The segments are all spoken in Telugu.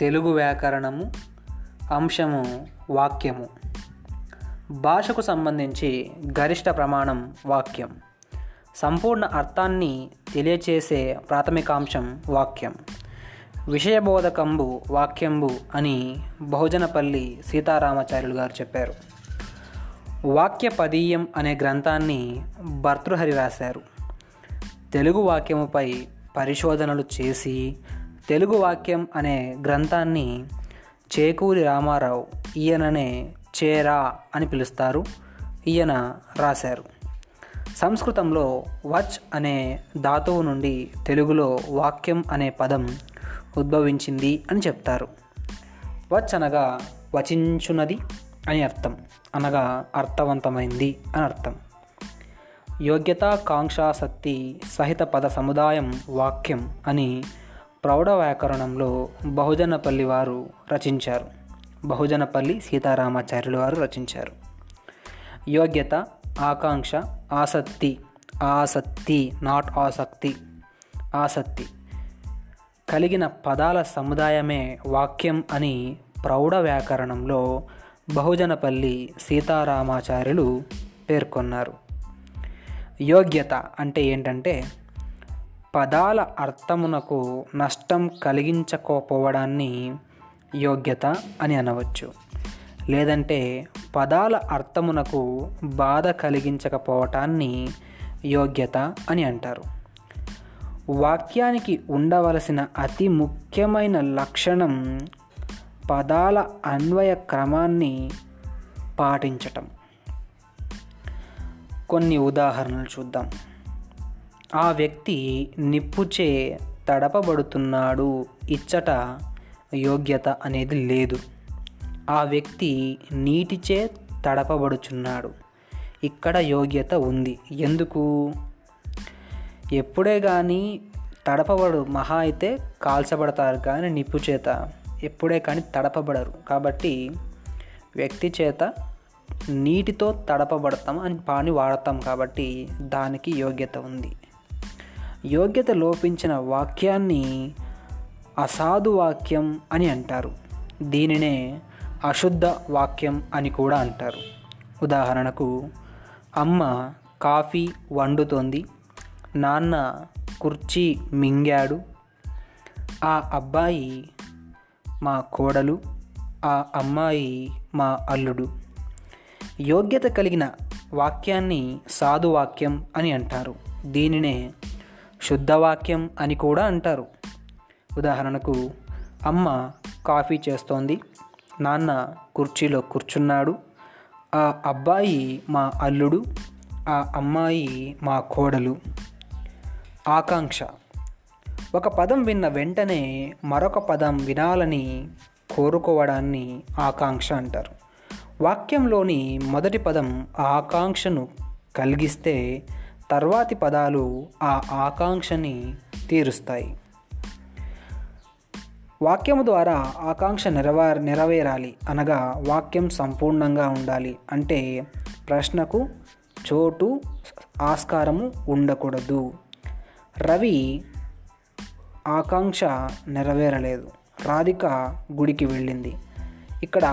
తెలుగు వ్యాకరణము అంశము వాక్యము. భాషకు సంబంధించి గరిష్ట ప్రమాణం వాక్యం. సంపూర్ణ అర్థాన్ని తెలియచేసే ప్రాథమికాంశం వాక్యం. విషయబోధకంబు వాక్యంబు అని బహుజనపల్లి సీతారామాచార్యులు గారు చెప్పారు. వాక్య పదీయం అనే గ్రంథాన్ని భర్తృహరి రాశారు. తెలుగు వాక్యముపై పరిశోధనలు చేసి తెలుగు వాక్యం అనే గ్రంథాన్ని చేకూరి రామారావు ఈయననే చేరా అని పిలుస్తారు. ఈయన రాశారు. సంస్కృతంలో వచ్ అనే ధాతువు నుండి తెలుగులో వాక్యం అనే పదం ఉద్భవించింది అని చెప్తారు. వచ్ అనగా వచించున్నది అని అర్థం. అనగా అర్థవంతమైంది అని అర్థం. యోగ్యతాకాంక్షాసక్తి సహిత పద సముదాయం వాక్యం అని ప్రౌఢ వ్యాకరణంలో బహుజనపల్లి వారు రచించారు. బహుజనపల్లి సీతారామాచార్యులు వారు రచించారు. యోగ్యత ఆకాంక్ష ఆసక్తి ఆసక్తి నాట్ ఆసక్తి ఆసక్తి. కలిగిన పదాల సముదాయమే వాక్యం అని ప్రౌఢ వ్యాకరణంలో బహుజనపల్లి సీతారామాచార్యులు పేర్కొన్నారు. యోగ్యత అంటే ఏంటంటే పదాల అర్థమునకు నష్టం కలిగించకపోవడాన్ని యోగ్యత అని అనవచ్చు. లేదంటే పదాల అర్థమునకు బాధ కలిగించకపోవటాన్ని యోగ్యత అని అంటారు. వాక్యానికి ఉండవలసిన అతి ముఖ్యమైన లక్షణం పదాల అన్వయ క్రమాన్ని పాటించటం. కొన్ని ఉదాహరణలు చూద్దాం. ఆ వ్యక్తి నిప్పుచే తడపబడుతున్నాడు. ఇచ్చట యోగ్యత అనేది లేదు. ఆ వ్యక్తి నీటిచే తడపబడుచున్నాడు. ఇక్కడ యోగ్యత ఉంది. ఎందుకు? ఎప్పుడే కానీ తడపబడు మహా అయితే కాల్చబడతారు కానీ నిప్పు చేత. ఎప్పుడే కానీ తడపబడరు. కాబట్టి వ్యక్తి చేత నీటితో తడపబడతాం అని పాని వాడతాం కాబట్టి దానికి యోగ్యత ఉంది. యోగ్యత లోపించిన వాక్యాన్ని అసాధు వాక్యం అని అంటారు. దీనినే అశుద్ధ వాక్యం అని కూడా అంటారు. ఉదాహరణకు అమ్మ కాఫీ వండుతోంది నాన్న కుర్చీ మింగాడు ఆ అబ్బాయి మా కోడలు ఆ అమ్మాయి మా అల్లుడు. యోగ్యత కలిగిన వాక్యాన్ని సాధువాక్యం అని అంటారు. దీనినే శుద్ధవాక్యం అని కూడా అంటారు. ఉదాహరణకు అమ్మ కాఫీ చేస్తోంది నాన్న కుర్చీలో కూర్చున్నాడు ఆ అబ్బాయి మా అల్లుడు ఆ అమ్మాయి మా కోడలు. ఆకాంక్ష. ఒక పదం విన్న వెంటనే మరొక పదం వినాలని కోరుకోవడాన్ని ఆకాంక్ష అంటారు. వాక్యంలోని మొదటి పదం ఆకాంక్షను కలిగిస్తే తర్వాతి పదాలు ఆ ఆకాంక్షని తీరుస్తాయి. వాక్యము ద్వారా ఆకాంక్ష నెరవే నెరవేరాలి అనగా వాక్యం సంపూర్ణంగా ఉండాలి అంటే ప్రశ్నకు చోటు ఆస్కారము ఉండకూడదు. రవి ఆకాంక్ష నెరవేరలేదు. రాధిక గుడికి వెళ్ళింది. ఇక్కడ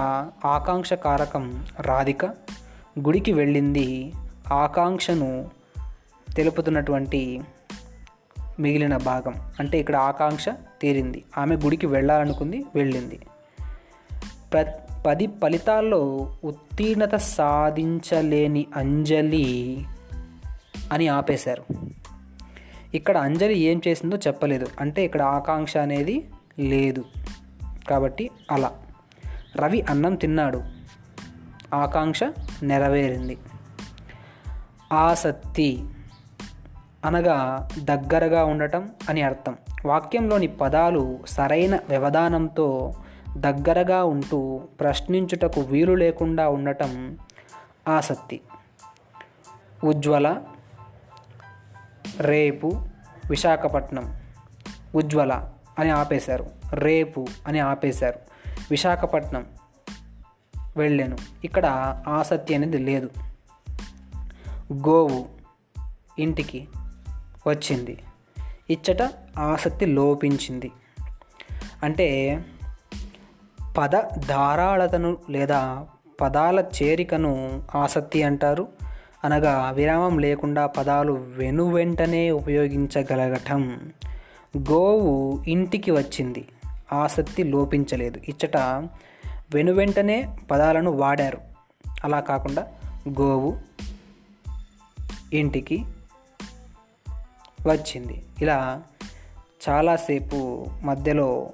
ఆకాంక్ష కారకం రాధిక గుడికి వెళ్ళింది ఆకాంక్షను తెలుపుతున్నటువంటి మిగిలిన భాగం. అంటే ఇక్కడ ఆకాంక్ష తీరింది. ఆమె గుడికి వెళ్ళాలనుకుంది వెళ్ళింది. ప్ర పది ఫలితాల్లో ఉత్తీర్ణత సాధించలేని అంజలి అని ఆపేశారు. ఇక్కడ అంజలి ఏం చేసిందో చెప్పలేదు. అంటే ఇక్కడ ఆకాంక్ష అనేది లేదు. కాబట్టి అలా. రవి అన్నం తిన్నాడు. ఆకాంక్ష నెరవేరింది. ఆసక్తి. అనగా దగ్గరగా ఉండటం అని అర్థం. వాక్యంలోని పదాలు సరైన వ్యవధానంతో దగ్గరగా ఉంటూ ప్రశ్నించుటకు వీలు లేకుండా ఉండటం ఆసక్తి ఉజ్వల రేపు విశాఖపట్నం. ఉజ్వల అని ఆపేశారు. రేపు అని ఆపేశారు. విశాఖపట్నం వెళ్ళాను. ఇక్కడ ఆసక్తి అనేది లేదు. గోవు ఇంటికి వచ్చింది. ఇచ్చట ఆసక్తి లోపించింది. అంటే పద ధారాళతను లేదా పదాల చేరికను ఆసక్తి అంటారు. అనగా విరామం లేకుండా పదాలు వెనువెంటనే ఉపయోగించగలగటం. గోవు ఇంటికి వచ్చింది. ఆసక్తి లోపించలేదు. ఇచ్చట వెనువెంటనే పదాలను వాడారు. అలా కాకుండా గోవు ఇంటికి వచ్చింది. ఇలా చాలాసేపు మధ్యలో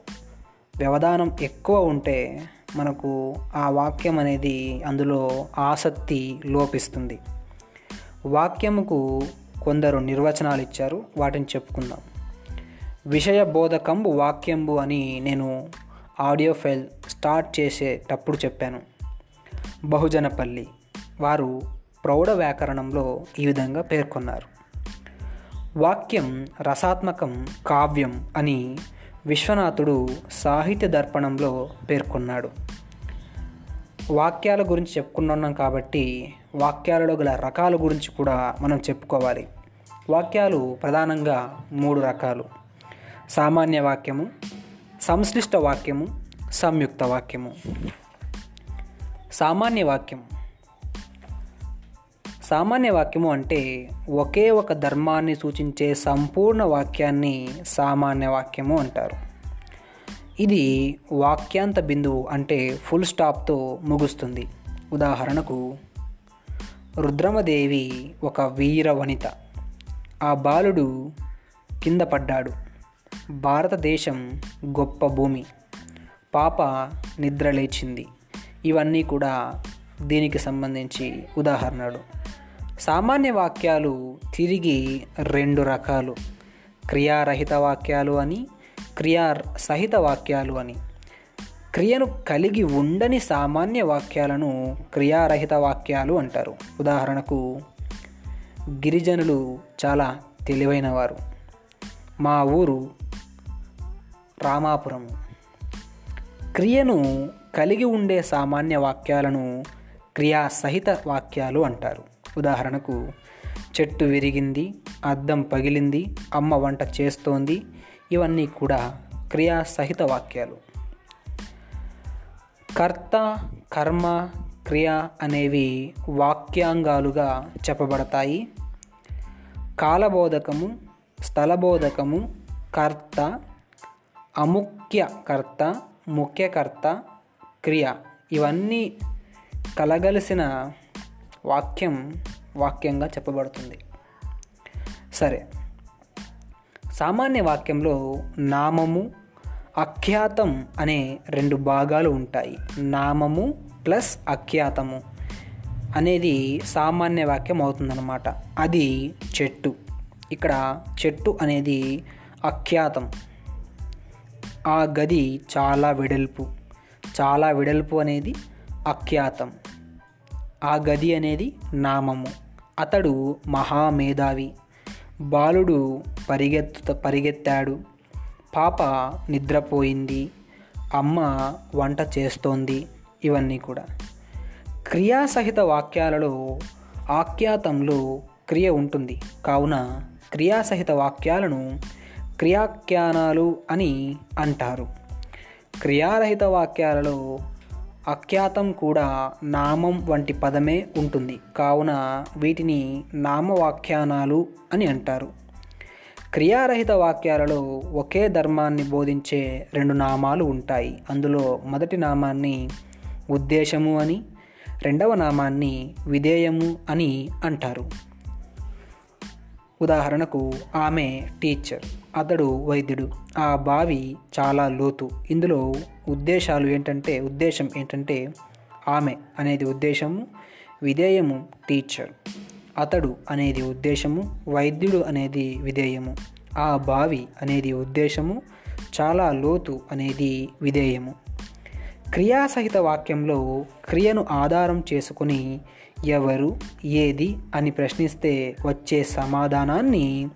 వ్యవధానం ఎక్కువ ఉంటే మనకు ఆ వాక్యం అనేది అందులో ఆసక్తి లోపిస్తుంది. వాక్యముకు కొందరు నిర్వచనాలు ఇచ్చారు. వాటిని చెప్పుకుందాం. విషయ బోధకంబు వాక్యంబు అని నేను ఆడియో ఫైల్ స్టార్ట్ చేసేటప్పుడు చెప్పాను. బహుజనపల్లి వారు ప్రౌఢ వ్యాకరణంలో ఈ విధంగా పేర్కొన్నారు. వాక్యం రసాత్మకం కావ్యం అని విశ్వనాథుడు సాహిత్య దర్పణంలో పేర్కొన్నాడు. వాక్యాల గురించి చెప్పుకున్నాం కాబట్టి వాక్యాలలో గల రకాల గురించి కూడా మనం చెప్పుకోవాలి. వాక్యాలు ప్రధానంగా మూడు రకాలు. సామాన్య వాక్యము సంశ్లిష్ట వాక్యము సంయుక్త వాక్యము. సామాన్య వాక్యం సామాన్య వాక్యము అంటే ఒకే ఒక ధర్మాన్ని సూచించే సంపూర్ణ వాక్యాన్ని సామాన్య వాక్యము అంటారు. ఇది వాక్యాంత బిందువు అంటే ఫుల్ స్టాప్తో ముగుస్తుంది. ఉదాహరణకు రుద్రమదేవి ఒక వీర వనిత. ఆ బాలుడు కింద పడ్డాడు. భారతదేశం గొప్ప భూమి. పాప నిద్రలేచింది ఇవన్నీ కూడా దీనికి సంబంధించి ఉదాహరణలు. సామాన్య వాక్యాలు తిరిగి రెండు రకాలు. క్రియారహిత వాక్యాలు అని క్రియా సహిత వాక్యాలు అని. క్రియను కలిగి ఉండని సామాన్య వాక్యాలను క్రియారహిత వాక్యాలు అంటారు. ఉదాహరణకు గిరిజనులు చాలా తెలివైన వారు మా ఊరు రామాపురం. క్రియను కలిగి ఉండే సామాన్య వాక్యాలను క్రియా సహిత వాక్యాలు అంటారు. ఉదాహరణకు చెట్టు విరిగింది అద్దం పగిలింది అమ్మ వంట చేస్తోంది ఇవన్నీ కూడా క్రియా సహిత వాక్యాలు. కర్త కర్మ క్రియ అనేవి వాక్యాంగాలుగా చెప్పబడతాయి. కాలబోధకము స్థలబోధకము కర్త అముఖ్య కర్త ముఖ్యకర్త క్రియ. ఇవన్నీ కలగలిసిన వాక్యం వాక్యంగా చెప్పబడుతుంది. సరే. సామాన్య వాక్యంలో నామము అఖ్యాతం అనే రెండు భాగాలు ఉంటాయి. నామము ప్లస్ అఖ్యాతము అనేది సామాన్య వాక్యం అవుతుందన్నమాట. అది చెట్టు. ఇక్కడ చెట్టు అనేది అఖ్యాతం. ఆ గది చాలా వెడల్పు. చాలా వెడల్పు అనేది అఖ్యాతం. ఆ గది అనేది నామము. అతడు మహామేధావి. బాలుడు పరిగెత్తు పరిగెత్తాడు. పాప నిద్రపోయింది. అమ్మ వంట చేస్తోంది ఇవన్నీ కూడా. క్రియాసహిత వాక్యాలలో ఆఖ్యాతంలో క్రియ ఉంటుంది. కావున క్రియాసహిత వాక్యాలను క్రియాఖ్యానాలు అని అంటారు. క్రియారహిత వాక్యాలలో అఖ్యాతం కూడా నామం వంటి పదమే ఉంటుంది. కావున వీటిని నామవాఖ్యానాలు అని అంటారు. క్రియారహిత వాక్యాలలో ఒకే ధర్మాన్ని బోధించే రెండు నామాలు ఉంటాయి. అందులో మొదటి నామాన్ని ఉద్దేశము అని రెండవ నామాన్ని విధేయము అని అంటారు. ఉదాహరణకు ఆమె టీచర్ అతడు వైద్యుడు. ఆ బావి చాలా లోతు. ఇందులో ఉద్దేశాలు ఏంటంటే ఉద్దేశం ఏంటంటే ఆమె అనేది ఉద్దేశము విధేయము టీచర్. అతడు అనేది ఉద్దేశము వైద్యుడు అనేది విధేయము. ఆ బావి అనేది ఉద్దేశము చాలా లోతు అనేది విధేయము. క్రియాసహిత వాక్యంలో క్రియను ఆధారం చేసుకుని ఎవరు ఏది అని ప్రశ్నిస్తే వచ్చే సమాధానాన్ని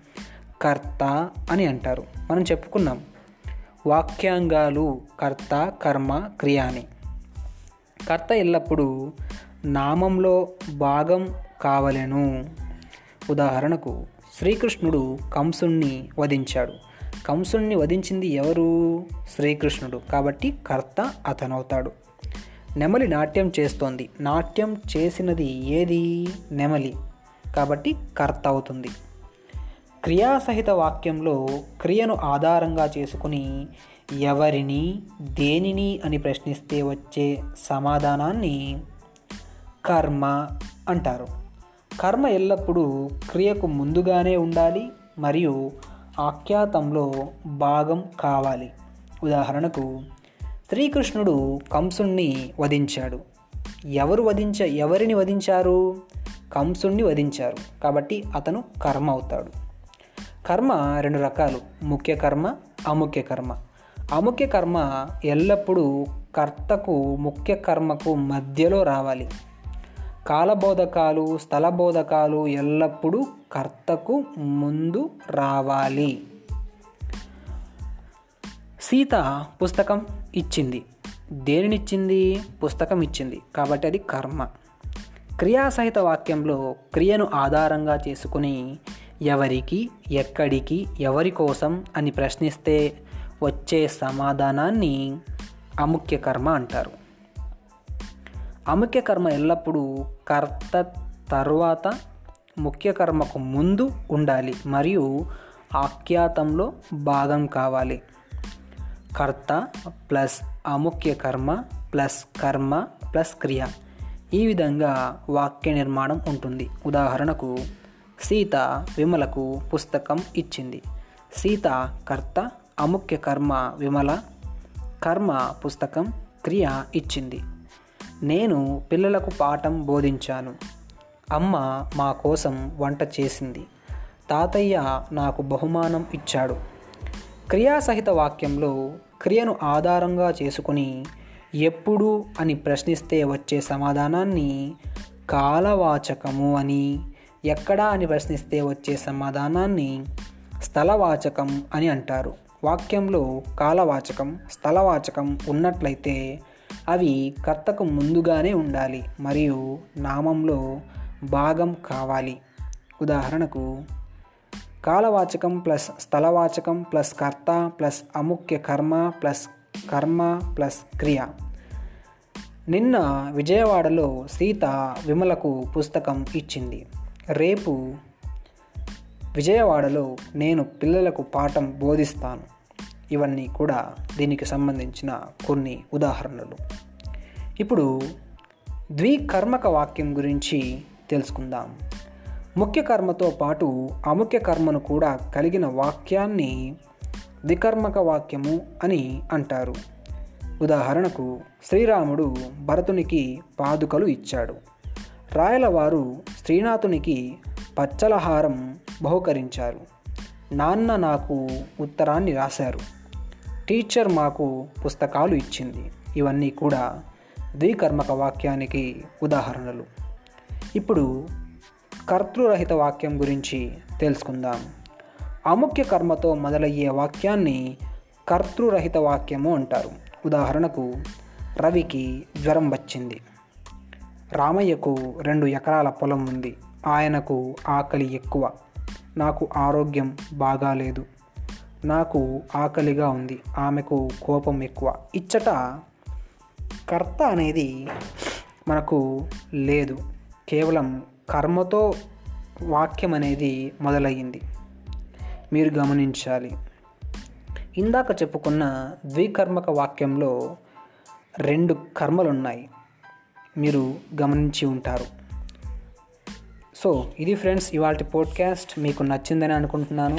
కర్త అని అంటారు. మనం చెప్పుకున్నాం. వాక్యాంగాలు కర్త కర్మ క్రియ అని కర్త ఎల్లప్పుడూ నామంలో భాగం కావలెను. ఉదాహరణకు శ్రీకృష్ణుడు కంసుణ్ణి వధించాడు. కంసుణ్ణి వధించింది ఎవరు? శ్రీకృష్ణుడు. కాబట్టి కర్త అతనవుతాడు. నెమలి నాట్యం చేస్తోంది. నాట్యం చేసినది ఏది? నెమలి. కాబట్టి కర్త అవుతుంది. క్రియాసహిత వాక్యంలో క్రియను ఆధారంగా చేసుకుని ఎవరిని దేనిని అని ప్రశ్నిస్తే వచ్చే సమాధానాన్ని కర్మ అంటారు. కర్మ ఎల్లప్పుడూ క్రియకు ముందుగానే ఉండాలి మరియు ఆఖ్యాతంలో భాగం కావాలి. ఉదాహరణకు శ్రీకృష్ణుడు కంసుణ్ణి వధించాడు. ఎవరు వధించ ఎవరిని వధించారు? కంసుణ్ణి వధించారు. కాబట్టి అతను కర్మ అవుతాడు. కర్మ రెండు రకాలు ముఖ్య కర్మ అముఖ్య కర్మ. అముఖ్య కర్మ ఎల్లప్పుడూ కర్తకు ముఖ్య కర్మకు మధ్యలో రావాలి. కాలబోధకాలు స్థలబోధకాలు ఎల్లప్పుడూ కర్తకు ముందు రావాలి. సీత పుస్తకం ఇచ్చింది. దేనినిచ్చింది? పుస్తకం ఇచ్చింది కాబట్టి అది కర్మ. క్రియాసహిత వాక్యంలో క్రియను ఆధారంగా చేసుకుని ఎవరికి ఎక్కడికి ఎవరి కోసం అని ప్రశ్నిస్తే వచ్చే సమాధానాన్ని అముఖ్య కర్మ అంటారు. అముఖ్య కర్మ ఎల్లప్పుడూ కర్త తర్వాత ముఖ్య కర్మకు ముందు ఉండాలి. మరియు ఆఖ్యాతంలో భాగం కావాలి. కర్త ప్లస్ అముఖ్య కర్మ ప్లస్ కర్మ ప్లస్ క్రియ. ఈ విధంగా వాక్య నిర్మాణం ఉంటుంది. ఉదాహరణకు సీత విమలకు పుస్తకం ఇచ్చింది. సీత కర్త అముఖ్య కర్మ విమల కర్మ పుస్తకం క్రియ ఇచ్చింది. నేను పిల్లలకు పాఠం బోధించాను. అమ్మ మా కోసం వంట చేసింది. తాతయ్య నాకు బహుమానం ఇచ్చాడు. క్రియాసహిత వాక్యంలో క్రియను ఆధారంగా చేసుకుని ఎప్పుడు అని ప్రశ్నిస్తే వచ్చే సమాధానాన్ని కాలవాచకము అని ఎక్కడా అని ప్రశ్నిస్తే వచ్చే సమాధానాన్ని స్థలవాచకం అని అంటారు. వాక్యంలో కాలవాచకం స్థలవాచకం ఉన్నట్లయితే అవి కర్తకు ముందుగానే ఉండాలి మరియు నామంలో భాగం కావాలి. ఉదాహరణకు కాలవాచకం ప్లస్ స్థలవాచకం ప్లస్ కర్త ప్లస్ అముఖ్య కర్మ ప్లస్ కర్మ ప్లస్ క్రియ. నిన్న విజయవాడలో సీత విమలకు పుస్తకం ఇచ్చింది. రేపు విజయవాడలో నేను పిల్లలకు పాఠం బోధిస్తాను. ఇవన్నీ కూడా దీనికి సంబంధించిన కొన్ని ఉదాహరణలు. ఇప్పుడు ద్వికర్మక వాక్యం గురించి తెలుసుకుందాం. ముఖ్య కర్మతో పాటు అముఖ్య కర్మను కూడా కలిగిన వాక్యాన్ని ద్వికర్మక వాక్యము అని అంటారు. ఉదాహరణకు శ్రీరాముడు భరతునికి పాదుకలు ఇచ్చాడు. రాయలవారు శ్రీనాథునికి పచ్చలహారం బహుకరించారు. నాన్న నాకు ఉత్తరాన్ని రాశారు. టీచర్ మాకు పుస్తకాలు ఇచ్చింది. ఇవన్నీ కూడా ద్వికర్మక వాక్యానికి ఉదాహరణలు. ఇప్పుడు కర్తృరహిత వాక్యం గురించి తెలుసుకుందాం. అముఖ్య కర్మతో మొదలయ్యే వాక్యాన్ని కర్తృరహిత వాక్యము అంటారు. ఉదాహరణకు రవికి జ్వరం వచ్చింది. రామయ్యకు రెండు ఎకరాల పొలం ఉంది. ఆయనకు ఆకలి ఎక్కువ. నాకు ఆరోగ్యం బాగాలేదు. నాకు ఆకలిగా ఉంది. ఆమెకు కోపం ఎక్కువ. ఇచ్చట కర్త అనేది మనకు లేదు. కేవలం కర్మతో వాక్యం అనేది మొదలయ్యింది. మీరు గమనించాలి. ఇందాక చెప్పుకున్న ద్వికర్మక వాక్యంలో రెండు కర్మలు ఉన్నాయి మీరు గమనించి ఉంటారు. సో ఇది ఫ్రెండ్స్ ఇవాళ పోడ్కాస్ట్. మీకు నచ్చిందని అనుకుంటున్నాను.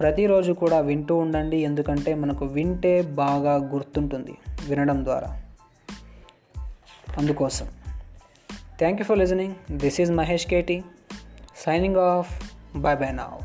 ప్రతిరోజు కూడా వింటూ ఉండండి. ఎందుకంటే మనకు వింటే బాగా గుర్తుంటుంది వినడం ద్వారా. అందుకోసం. Thank you for listening. This is Mahesh KT signing off. Bye bye now.